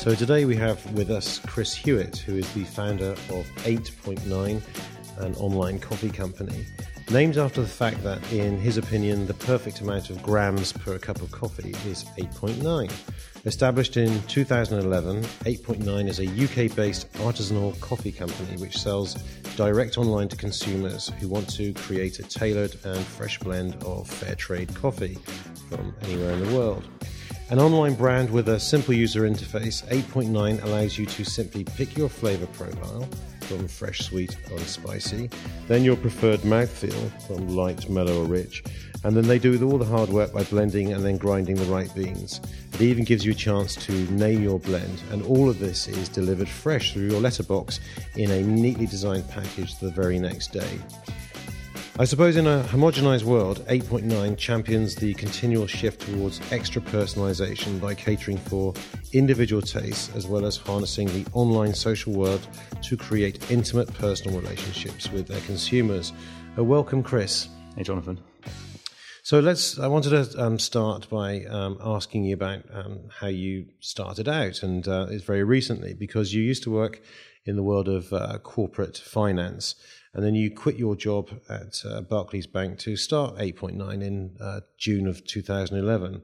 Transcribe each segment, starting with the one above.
So today we have with us Chris Hewitt, who is the founder of 8.9, an online coffee company. Named after the fact that, in his opinion, the perfect amount of grams per cup of coffee is 8.9. Established in 2011, 8.9 is a UK based artisanal coffee company which sells direct online to consumers who want to create a tailored and fresh blend of fair trade coffee from anywhere in the world. An online brand with a simple user interface, 8.9 allows you to simply pick your flavor profile from fresh, sweet, or spicy, then your preferred mouthfeel from light, mellow, or rich, and then they do all the hard work by blending and then grinding the right beans. It even gives you a chance to name your blend, and all of this is delivered fresh through your letterbox in a neatly designed package the very next day. I suppose in a homogenized world, 8.9 champions the continual shift towards extra personalization by catering for individual tastes as well as harnessing the online social world to create intimate personal relationships with their consumers. A welcome, Chris. Hey, Jonathan. So let's. I wanted to um, start by um, asking you about um, how you started out, and uh, it's very recently because you used to work in the world of uh, corporate finance and then you quit your job at uh, Barclays Bank to start 8.9 in uh, June of 2011.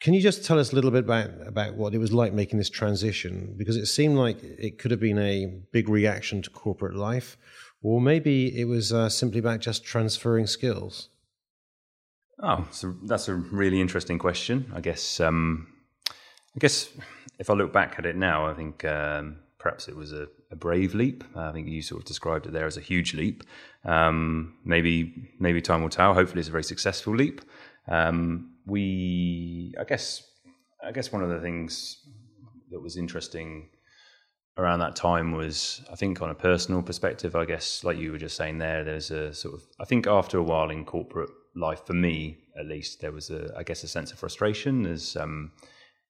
Can you just tell us a little bit about, about what it was like making this transition? Because it seemed like it could have been a big reaction to corporate life, or maybe it was uh, simply about just transferring skills. Oh, so that's a really interesting question. I guess. Um, I guess if I look back at it now, I think um, perhaps it was a, a brave leap. I think you sort of described it there as a huge leap. Um, maybe maybe time will tell. Hopefully, it's a very successful leap. Um, we, I guess, I guess one of the things that was interesting around that time was, I think, on a personal perspective. I guess, like you were just saying there, there's a sort of, I think, after a while in corporate life, for me at least, there was a, I guess, a sense of frustration. There's um,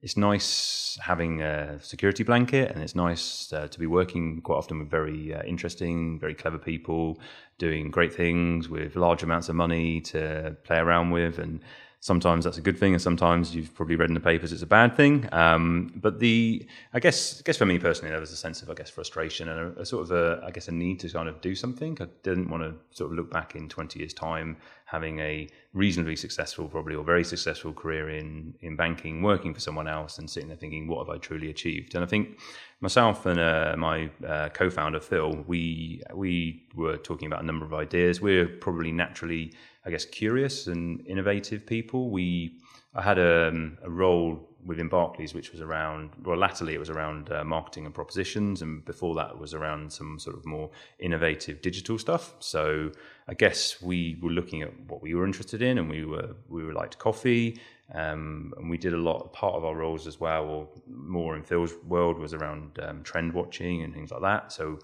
it's nice having a security blanket, and it's nice uh, to be working quite often with very uh, interesting, very clever people doing great things with large amounts of money to play around with, and sometimes that's a good thing, and sometimes you've probably read in the papers it's a bad thing. Um, but the, I guess, I guess for me personally, there was a sense of, I guess, frustration and a, a, sort of a, I guess, a need to kind of do something. I didn't want to sort of look back in 20 years' time having a reasonably successful, probably or very successful career in in banking, working for someone else, and sitting there thinking, what have I truly achieved? And I think myself and uh, my uh, co-founder Phil, we we were talking about a number of ideas. We're probably naturally I guess, curious and innovative people. We I had a, um, a role within Barclays, which was around, well, latterly it was around uh, marketing and propositions, and before that was around some sort of more innovative digital stuff. So I guess we were looking at what we were interested in, and we were we were liked coffee, um, and we did a lot. Part of our roles as well, or more in Phil's world, was around um, trend watching and things like that. So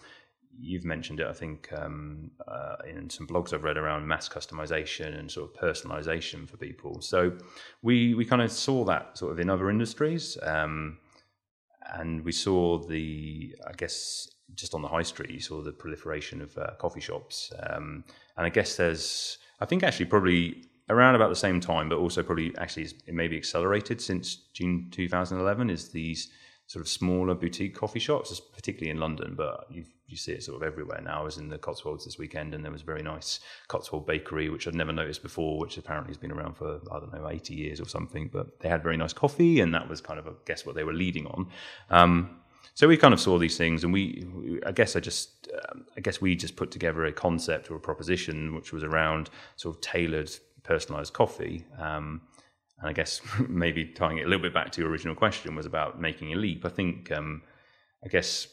you've mentioned it, I think, um, uh, in some blogs I've read around mass customization and sort of personalization for people. So we we kind of saw that sort of in other industries, um, and we saw the, I guess, just on the high street, you saw the proliferation of uh, coffee shops, um, and I guess there's, I think, actually probably around about the same time, but also probably actually it maybe accelerated since June 2011. Is these sort of smaller boutique coffee shops, particularly in London, but you you see it sort of everywhere now. I was in the Cotswolds this weekend, and there was a very nice Cotswold bakery, which I'd never noticed before, which apparently has been around for I don't know eighty years or something. But they had very nice coffee, and that was kind of I guess what they were leading on. Um, so we kind of saw these things, and we, we I guess I just, um, I guess we just put together a concept or a proposition which was around sort of tailored, personalized coffee. Um, and I guess maybe tying it a little bit back to your original question was about making a leap. I think, um, I guess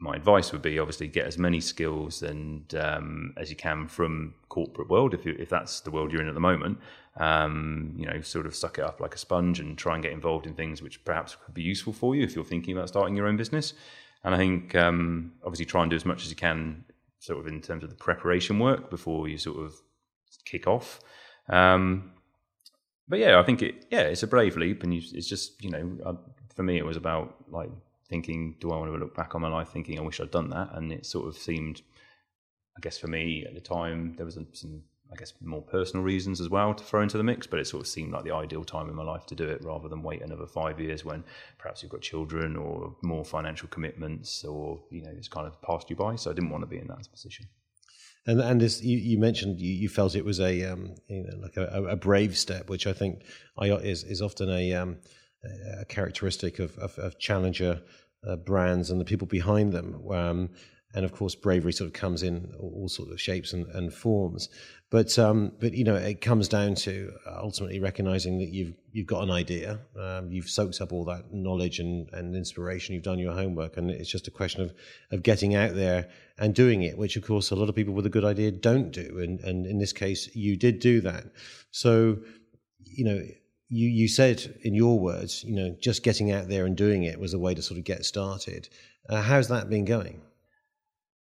my advice would be obviously get as many skills and um, as you can from corporate world if you, if that's the world you're in at the moment. Um, you know, sort of suck it up like a sponge and try and get involved in things which perhaps could be useful for you if you're thinking about starting your own business. And I think um, obviously try and do as much as you can, sort of in terms of the preparation work before you sort of kick off. Um, but yeah, I think it. Yeah, it's a brave leap, and you, it's just you know, uh, for me, it was about like thinking, do I want to look back on my life thinking I wish I'd done that? And it sort of seemed, I guess, for me at the time, there was some I guess, more personal reasons as well to throw into the mix. But it sort of seemed like the ideal time in my life to do it rather than wait another five years when perhaps you've got children or more financial commitments or, you know, it's kind of passed you by. So I didn't want to be in that position. And and this you, you mentioned you, you, felt it was a um, you know like a, a, brave step, which I think is is often a um, a characteristic of, of, of challenger uh, brands and the people behind them. Um, and of course, bravery sort of comes in all, sorts of shapes and, and forms. But um, but you know, it comes down to ultimately recognizing that you've you've got an idea, um, you've soaked up all that knowledge and, and inspiration, you've done your homework, and it's just a question of of getting out there and doing it, which of course a lot of people with a good idea don't do. And and in this case, you did do that. So you know you you said in your words, you know, just getting out there and doing it was a way to sort of get started. Uh, how's that been going?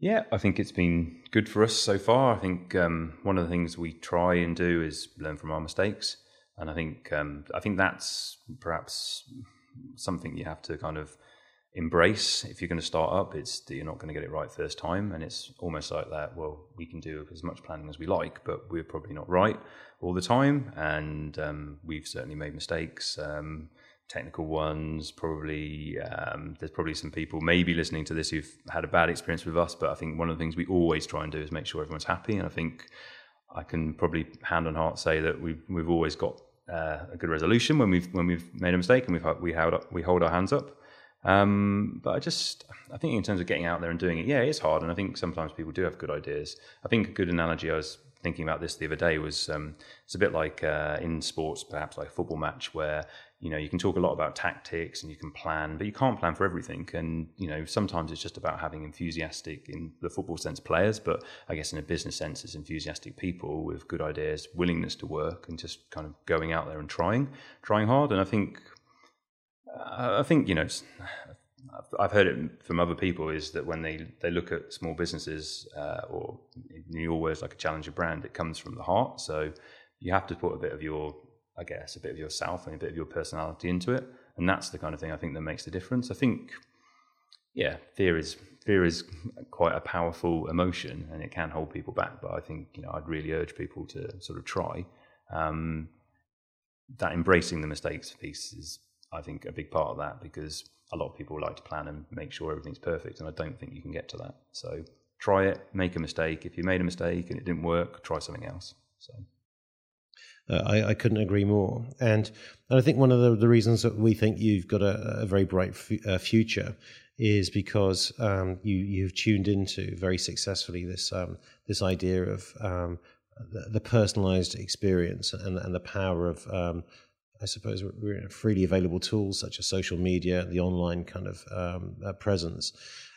Yeah, I think it's been good for us so far. I think um, one of the things we try and do is learn from our mistakes, and I think um, I think that's perhaps something you have to kind of embrace if you're going to start up. It's that you're not going to get it right first time, and it's almost like that. Well, we can do as much planning as we like, but we're probably not right all the time, and um, we've certainly made mistakes. Technical ones. Probably um, there's probably some people maybe listening to this who've had a bad experience with us, but I think one of the things we always try and do is make sure everyone's happy. And I think I can probably hand on heart say that we've we've always got uh, a good resolution when we've when we've made a mistake and we've we held up, we hold our hands up. Um, but I just I think in terms of getting out there and doing it, yeah, it's hard, and I think sometimes people do have good ideas. I think a good analogy I was thinking about this the other day was um, it's a bit like uh, in sports, perhaps like a football match, where you know you can talk a lot about tactics and you can plan but you can't plan for everything and you know sometimes it's just about having enthusiastic in the football sense players but i guess in a business sense it's enthusiastic people with good ideas willingness to work and just kind of going out there and trying trying hard and i think uh, i think you know I've heard it from other people is that when they, they look at small businesses uh, or in your words like a challenger brand, it comes from the heart. So you have to put a bit of your I guess, a bit of yourself and a bit of your personality into it. And that's the kind of thing I think that makes the difference. I think, yeah, fear is fear is quite a powerful emotion and it can hold people back. But I think you know I'd really urge people to sort of try. Um, that embracing the mistakes piece is, I think, a big part of that because a lot of people like to plan and make sure everything's perfect, and I don't think you can get to that. So try it, make a mistake. If you made a mistake and it didn't work, try something else. So. Uh, I, I, couldn't agree more. And, and I think one of the, the, reasons that we think you've got a, a very bright f- uh, future is because um, you you've tuned into very successfully this um, this idea of um, the, the, personalized experience and, and the power of um, I suppose freely available tools such as social media, the online kind of um, uh, presence,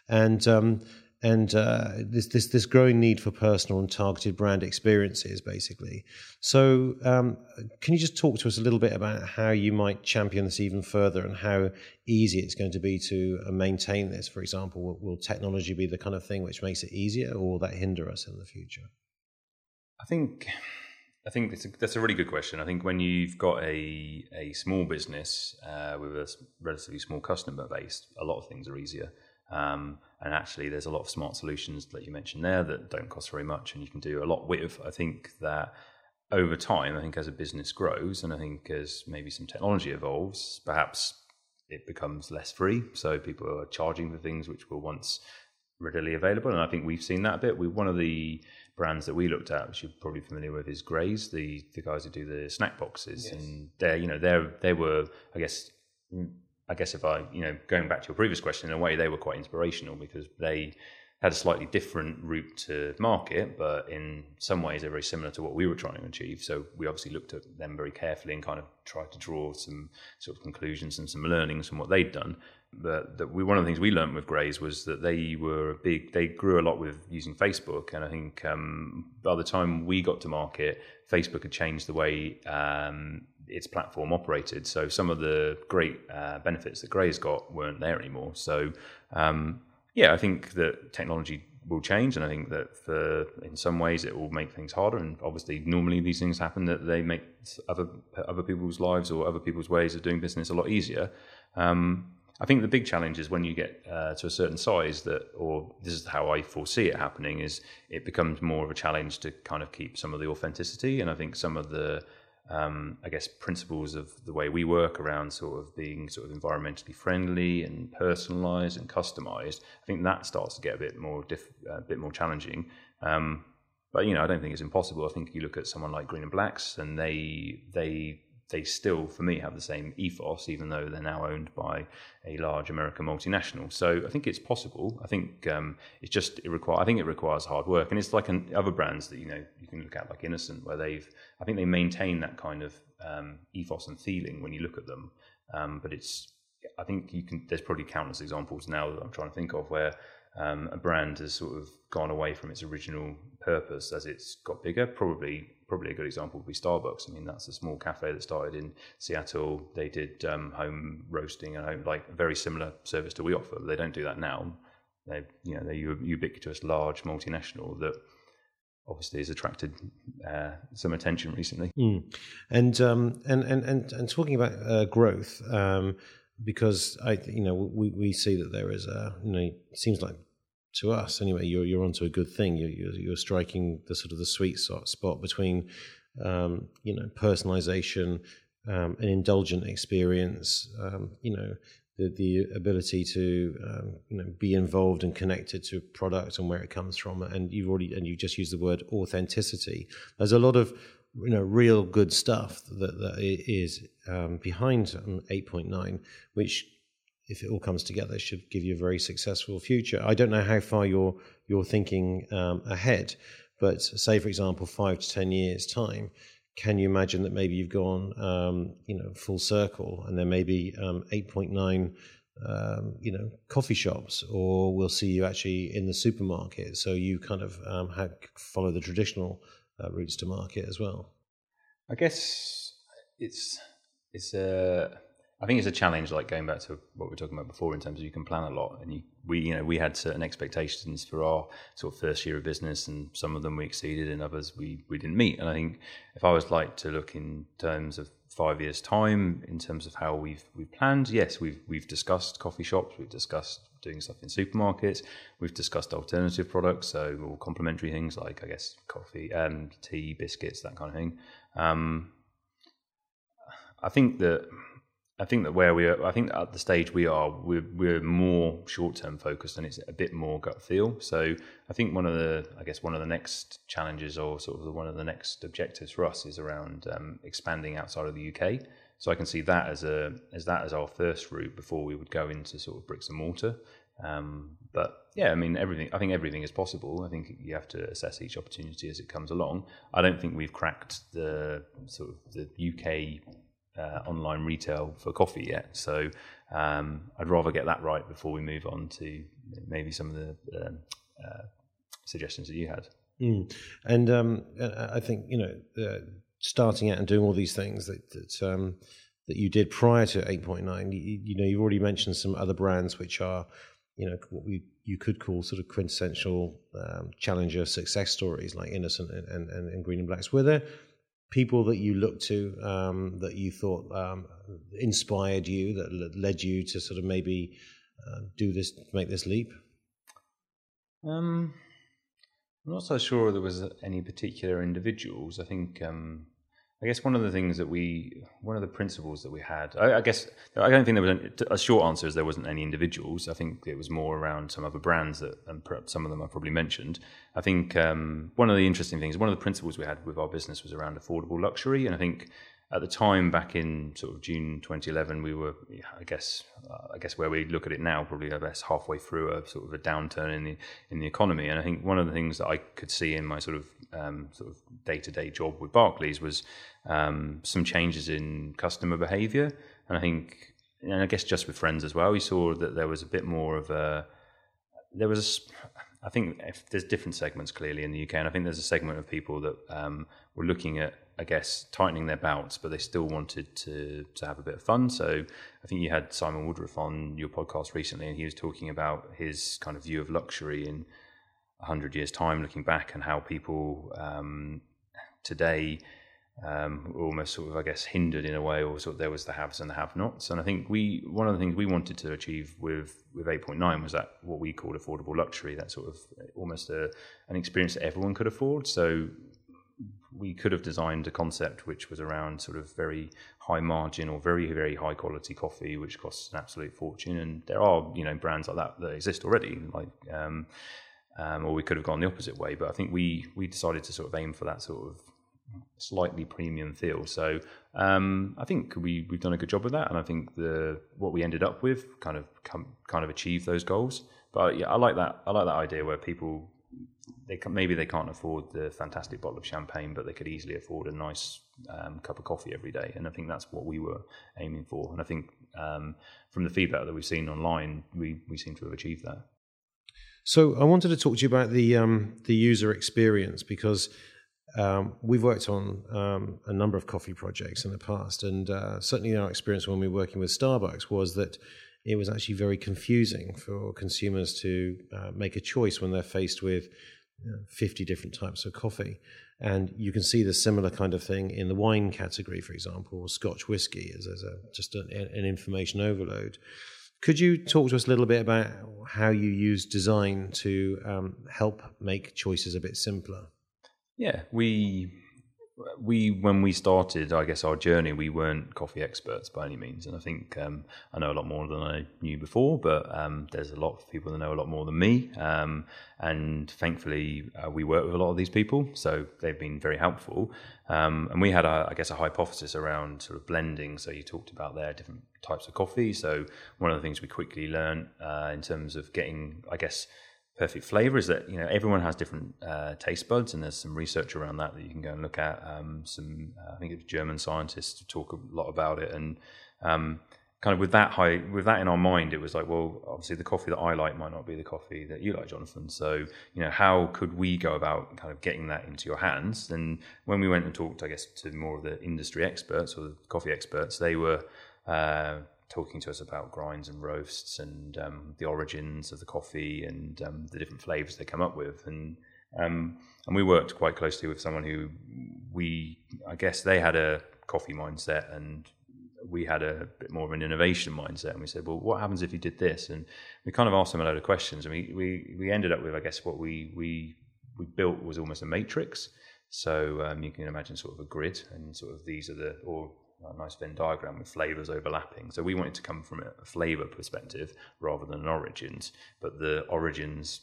and um, and uh, this, this this growing need for personal and targeted brand experiences, basically. So, um, can you just talk to us a little bit about how you might champion this even further, and how easy it's going to be to uh, maintain this? For example, will, will, technology be the kind of thing which makes it easier, or will that hinder us in the future? I think. I think that's a, that's a really good question. I think when you've got a a small business uh, with a relatively small customer base, a lot of things are easier. Um, and actually, there's a lot of smart solutions that you mentioned there that don't cost very much, and you can do a lot with. I think that over time, I think as a business grows, and I think as maybe some technology evolves, perhaps it becomes less free. So people are charging for things which were once readily available, and I think we've seen that a bit. We one of the brands that we looked at, which you're probably familiar with, is Graze, the the guys who do the snack boxes, yes. and they're you know they they were I guess I guess if I, you know, going back to your previous question, in a way they were quite inspirational because they had a slightly different route to market, but in some ways they're very similar to what we were trying to achieve. So we obviously looked at them very carefully and kind of tried to draw some sort of conclusions and some learnings from what they'd done. But that we, one of the things we learned with Graze was that they were a big, they grew a lot with using Facebook. And I think um, by the time we got to market, Facebook had changed the way um, its platform operated. So some of the great uh, benefits that Graze got weren't there anymore. So um, yeah, I think that technology will change, and I think that for in some ways it will make things harder. And obviously, normally these things happen that they make other other people's lives or other people's ways of doing business a lot easier. Um, I think the big challenge is when you get uh, to a certain size that, or this is how I foresee it happening, is it becomes more of a challenge to kind of keep some of the authenticity. And I think some of the, um, I guess, principles of the way we work around sort of being sort of environmentally friendly and personalized and customized, I think that starts to get a bit more, diff- a bit more challenging. Um, but you know, I don't think it's impossible. I think you look at someone like Green and Blacks, and they they they still, for me, have the same ethos, even though they're now owned by a large American multinational. So I think it's possible. I think um, it's just it require. I think it requires hard work, and it's like an, other brands that you know you can look at, like Innocent, where they've. I think they maintain that kind of um, ethos and feeling when you look at them. Um, but it's. I think you can. There's probably countless examples now that I'm trying to think of where um, a brand has sort of gone away from its original purpose as it's got bigger. Probably, probably a good example would be Starbucks. I mean, that's a small cafe that started in Seattle. They did um, home roasting and home, like a very similar service to we offer. They don't do that now. They, you know, they're ubiquitous, large multinational that obviously has attracted uh, some attention recently. Mm. And, um, and and and and talking about uh, growth. Um, because I, you know, we, we see that there is a, you know, it seems like to us anyway, you're you're onto a good thing. You're you're, you're striking the sort of the sweet spot between, um, you know, personalization, um, an indulgent experience, um, you know, the the ability to um, you know be involved and connected to a product and where it comes from. And you've already and you just used the word authenticity. There's a lot of you know real good stuff that, that is um, behind 8.9 which if it all comes together it should give you a very successful future i don't know how far you're you're thinking um, ahead but say for example 5 to 10 years time can you imagine that maybe you've gone um, you know full circle and there may be um, 8.9 um, you know, coffee shops, or we'll see you actually in the supermarket. So you kind of um, follow the traditional uh, routes to market as well? I guess it's it's a I think it's a challenge, like going back to what we were talking about before, in terms of you can plan a lot, and you, we, you know, we had certain expectations for our sort of first year of business, and some of them we exceeded, and others we we didn't meet. And I think if I was like to look in terms of five years' time, in terms of how we've we've planned, yes, we've we've discussed coffee shops, we've discussed doing stuff in supermarkets. We've discussed alternative products, so more complementary things like I guess coffee, um, tea, biscuits, that kind of thing. Um, I think that I think that where we are, I think at the stage we are, we're, we're more short term focused and it's a bit more gut feel. So I think one of the, I guess one of the next challenges or sort of one of the next objectives for us is around um, expanding outside of the UK. So I can see that as a as that as our first route before we would go into sort of bricks and mortar. Um, but yeah, I mean everything. I think everything is possible. I think you have to assess each opportunity as it comes along. I don't think we've cracked the sort of the UK uh, online retail for coffee yet. So um, I'd rather get that right before we move on to maybe some of the um, uh, suggestions that you had. Mm. And um, I think you know uh, starting out and doing all these things that that, um, that you did prior to 8.9, you, you, know, you've already mentioned some other brands which are, you know, what we you could call sort of quintessential um, challenger success stories like Innocent and, and, and, Green and Blacks. Were there people that you looked to um, that you thought um, inspired you, that led you to sort of maybe uh, do this, make this leap? Um, I'm not so sure there was any particular individuals. I think um, I guess one of the things that we, one of the principles that we had, I, I guess, I don't think there was any, a short answer is there wasn't any individuals. I think it was more around some other brands that, and perhaps some of them I probably mentioned. I think um, one of the interesting things, one of the principles we had with our business was around affordable luxury, and I think at the time back in sort of June 2011, we were, I guess, uh, I guess where we look at it now, probably I guess halfway through a sort of a downturn in the in the economy. And I think one of the things that I could see in my sort of um, sort of day to day job with Barclays was um, some changes in customer behaviour. And I think, and I guess just with friends as well, we saw that there was a bit more of a there was I think there's different segments clearly in the UK, and I think there's a segment of people that um, were looking at, I guess, tightening their belts, but they still wanted to to have a bit of fun. So I think you had Simon Woodruff on your podcast recently, and he was talking about his kind of view of luxury in hundred years' time, looking back, and how people um, today um, almost sort of, I guess, hindered in a way, or sort of there was the haves and the have-nots. And I think we one of the things we wanted to achieve with with 8.9 was that what we called affordable luxury, that sort of almost a, an experience that everyone could afford. So we could have designed a concept which was around sort of very high margin or very very high quality coffee, which costs an absolute fortune. And there are you know brands like that that exist already, like. Um, um, or we could have gone the opposite way, but I think we we decided to sort of aim for that sort of slightly premium feel. So um, I think we we've done a good job with that, and I think the what we ended up with kind of come, kind of achieved those goals. But yeah, I like that. I like that idea where people they can, maybe they can't afford the fantastic bottle of champagne, but they could easily afford a nice um, cup of coffee every day. And I think that's what we were aiming for. And I think um, from the feedback that we've seen online, we we seem to have achieved that. So I wanted to talk to you about the um, the user experience because um, we've worked on um, a number of coffee projects in the past, and uh, certainly our experience when we were working with Starbucks was that it was actually very confusing for consumers to uh, make a choice when they're faced with 50 different types of coffee. And you can see the similar kind of thing in the wine category, for example, or Scotch whiskey as, as a, just an, an information overload. Could you talk to us a little bit about how you use design to um, help make choices a bit simpler? Yeah, we we when we started, I guess our journey, we weren't coffee experts by any means, and I think um, I know a lot more than I knew before. But um, there's a lot of people that know a lot more than me, um, and thankfully uh, we work with a lot of these people, so they've been very helpful. Um, and we had, a, I guess, a hypothesis around sort of blending. So you talked about there different types of coffee. So one of the things we quickly learned uh, in terms of getting, I guess perfect flavor is that you know everyone has different uh, taste buds and there's some research around that that you can go and look at. Um, some uh, i think it's german scientists talk a lot about it and um, kind of with that high with that in our mind it was like well obviously the coffee that i like might not be the coffee that you like jonathan. So you know how could we go about kind of getting that into your hands? And when we went and talked i guess to more of the industry experts or the coffee experts they were uh, talking to us about grinds and roasts and um, the origins of the coffee and um, the different flavors they come up with. And um, and we worked quite closely with someone who we, I guess, they had a coffee mindset and we had a bit more of an innovation mindset. And we said, well, what happens if you did this? And we kind of asked them a load of questions. And we we we ended up with, I guess, what we we we built was almost a matrix. So um, you can imagine sort of a grid, and sort of these are the or a nice Venn diagram with flavors overlapping. So we wanted to come from a flavor perspective rather than an origins, but the origins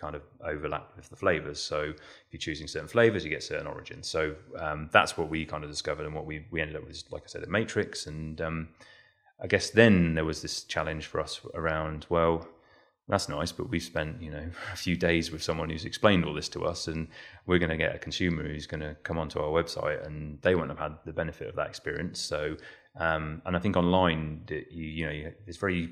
kind of overlap with the flavors. So if you're choosing certain flavors, you get certain origins. So um, that's what we kind of discovered, and what we we ended up with, like I said, a matrix. And um, I guess then there was this challenge for us around well that's nice, but we've spent you know a few days with someone who's explained all this to us, and we're going to get a consumer who's going to come onto our website, and they won't have had the benefit of that experience. So, um, and I think online, you, you know, it's very,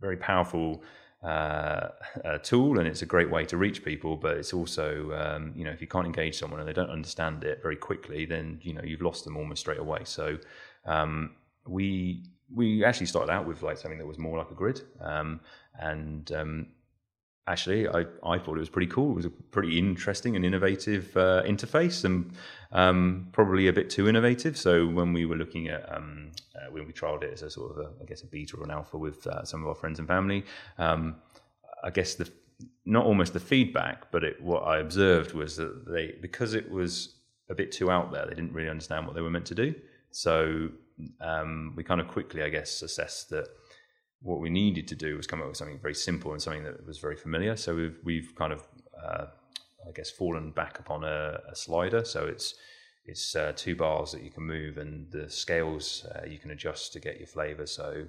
very powerful uh, tool, and it's a great way to reach people. But it's also, um, you know, if you can't engage someone and they don't understand it very quickly, then you know you've lost them almost straight away. So, um, we we actually started out with like something that was more like a grid. Um, and um, actually, I, I thought it was pretty cool. It was a pretty interesting and innovative uh, interface, and um, probably a bit too innovative. So when we were looking at um, uh, when we trialed it as a sort of a, I guess a beta or an alpha with uh, some of our friends and family, um, I guess the not almost the feedback, but it, what I observed was that they because it was a bit too out there, they didn't really understand what they were meant to do. So um, we kind of quickly, I guess, assessed that what we needed to do was come up with something very simple and something that was very familiar. So we've we've kind of uh, I guess fallen back upon a, a slider. So it's it's uh, two bars that you can move, and the scales uh, you can adjust to get your flavour. So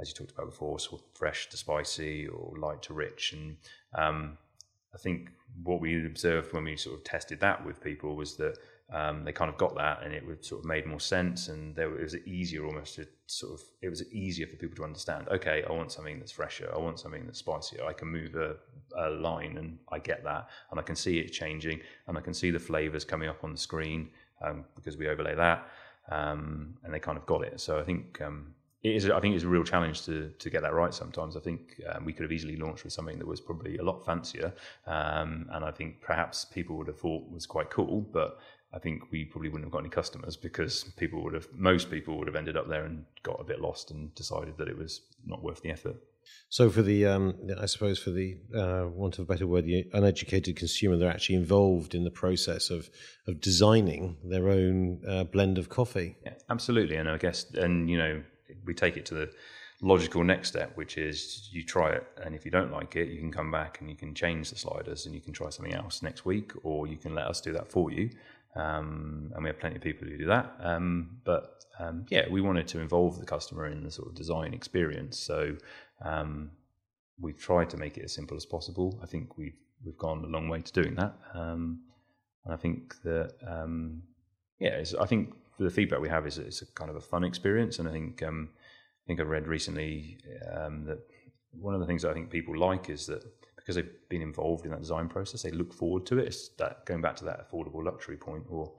as you talked about before, sort of fresh to spicy or light to rich, and um, I think what we observed when we sort of tested that with people was that um, they kind of got that, and it would sort of made more sense, and there, it was easier almost to sort of it was easier for people to understand. Okay, I want something that's fresher. I want something that's spicier. I can move a, a line, and I get that, and I can see it changing, and I can see the flavors coming up on the screen um, because we overlay that, um, and they kind of got it. So I think um, it is. I think it's a real challenge to to get that right. Sometimes I think um, we could have easily launched with something that was probably a lot fancier, um, and I think perhaps people would have thought was quite cool, but I think we probably wouldn't have got any customers because people would have, most people would have ended up there and got a bit lost and decided that it was not worth the effort. So, for the, um, I suppose, for the uh, want of a better word, the uneducated consumer, they're actually involved in the process of of designing their own uh, blend of coffee. Yeah, absolutely, and I guess, and you know, we take it to the logical next step, which is you try it, and if you don't like it, you can come back and you can change the sliders and you can try something else next week, or you can let us do that for you. Um, and we have plenty of people who do that. Um, but um, yeah, we wanted to involve the customer in the sort of design experience. So um, we've tried to make it as simple as possible. I think we've we've gone a long way to doing that. Um, and I think that um, yeah, I think the feedback we have is it's a kind of a fun experience. And I think I think I read recently that one of the things I think people like is that because they've been involved in that design process, they look forward to it. It's that going back to that affordable luxury point, or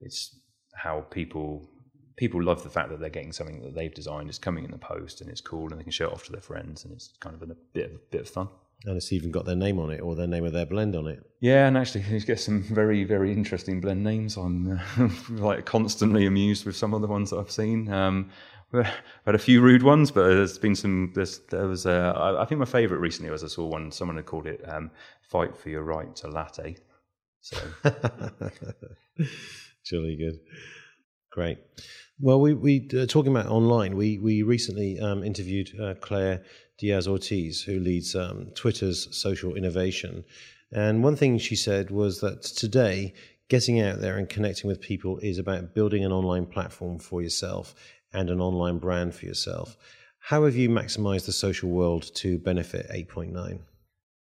it's how people people love the fact that they're getting something that they've designed is coming in the post and it's cool and they can show it off to their friends and it's kind of a bit of a bit of fun. And it's even got their name on it or their name of their blend on it. Yeah, and actually, you get some very, very interesting blend names. I'm uh, like constantly amused with some of the ones that I've seen. Um, had a few rude ones, but there's been some. There's, there was, uh, I think my favourite recently was I saw one. Someone had called it um, "Fight for Your Right to Latte." So, jolly good, great. Well, we we uh, talking about online. We we recently um, interviewed uh, Claire Diaz Ortiz, who leads um, Twitter's social innovation, and one thing she said was that today getting out there and connecting with people is about building an online platform for yourself and an online brand for yourself. How have you maximized the social world to benefit 8.9?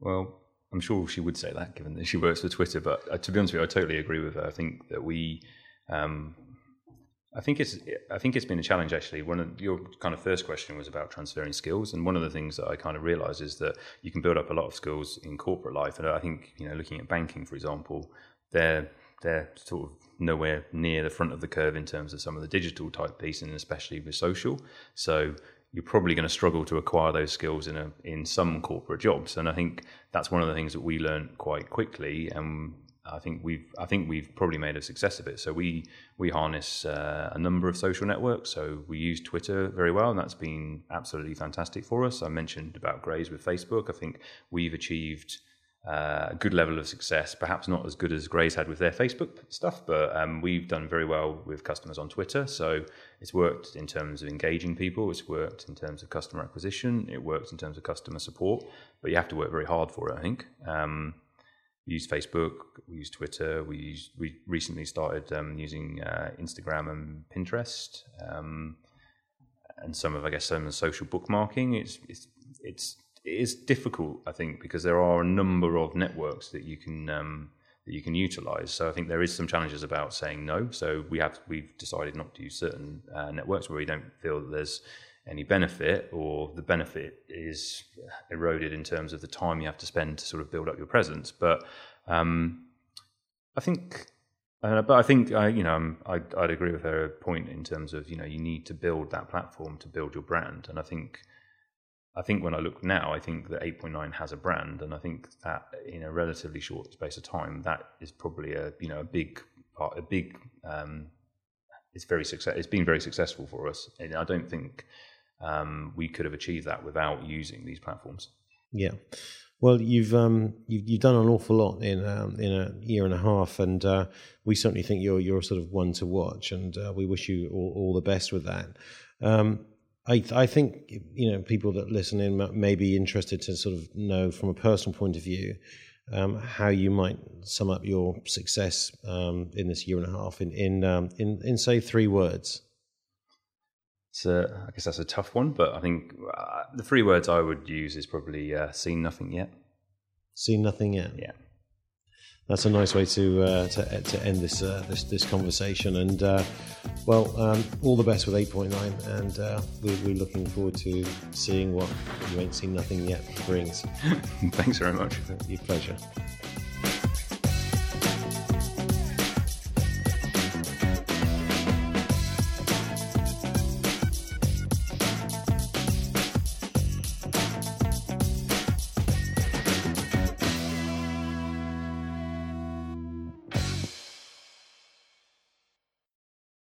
Well, I'm sure she would say that given that she works for Twitter, but uh, to be honest with you, I totally agree with her. I think that we, um, I think it's, I think it's been a challenge actually. One of your kind of first question was about transferring skills, and one of the things that I kind of realised is that you can build up a lot of skills in corporate life, and I think you know, looking at banking, for example, they're they're sort of nowhere near the front of the curve in terms of some of the digital type piece, and especially with social. So you're probably going to struggle to acquire those skills in a in some corporate jobs. And I think that's one of the things that we learned quite quickly, and I think we've I think we've probably made a success of it. So we we harness uh, a number of social networks. So we use Twitter very well, and that's been absolutely fantastic for us. I mentioned about Graze with Facebook. I think we've achieved uh, a good level of success. Perhaps not as good as Graze had with their Facebook stuff, but um, we've done very well with customers on Twitter. So it's worked in terms of engaging people. It's worked in terms of customer acquisition. It works in terms of customer support. But you have to work very hard for it. I think. Um, we use Facebook. We use Twitter. We use, we recently started um, using uh, Instagram and Pinterest. Um, and some of, I guess, some of the social bookmarking. It's it's it's it is difficult, I think, because there are a number of networks that you can um, that you can utilize. So I think there is some challenges about saying no. So we have we've decided not to use certain uh, networks where we don't feel that there's any benefit or the benefit is eroded in terms of the time you have to spend to sort of build up your presence. But um, I think. Uh, but I think uh, you know I'd, I'd agree with her point in terms of you know you need to build that platform to build your brand, and I think I think when I look now, I think that 8.9 has a brand, and I think that in a relatively short space of time, that is probably a you know a big part, a big. Um, it's very success. It's been very successful for us, and I don't think um, we could have achieved that without using these platforms. Yeah, well, you've um, you've, you've done an awful lot in um, in a year and a half, and uh, we certainly think you're you're sort of one to watch, and uh, we wish you all, all the best with that. Um, I, I think you know people that listen in may be interested to sort of know from a personal point of view um, how you might sum up your success um, in this year and a half in in um, in, in say three words. So I guess that's a tough one, but I think uh, the three words I would use is probably uh, "seen nothing yet." Seen nothing yet. Yeah that's a nice way to uh, to, to end this uh, this this conversation. And uh, well, um, all the best with 8.9, and uh, we, we're looking forward to seeing what you ain't seen nothing yet brings. Thanks very much. Your pleasure.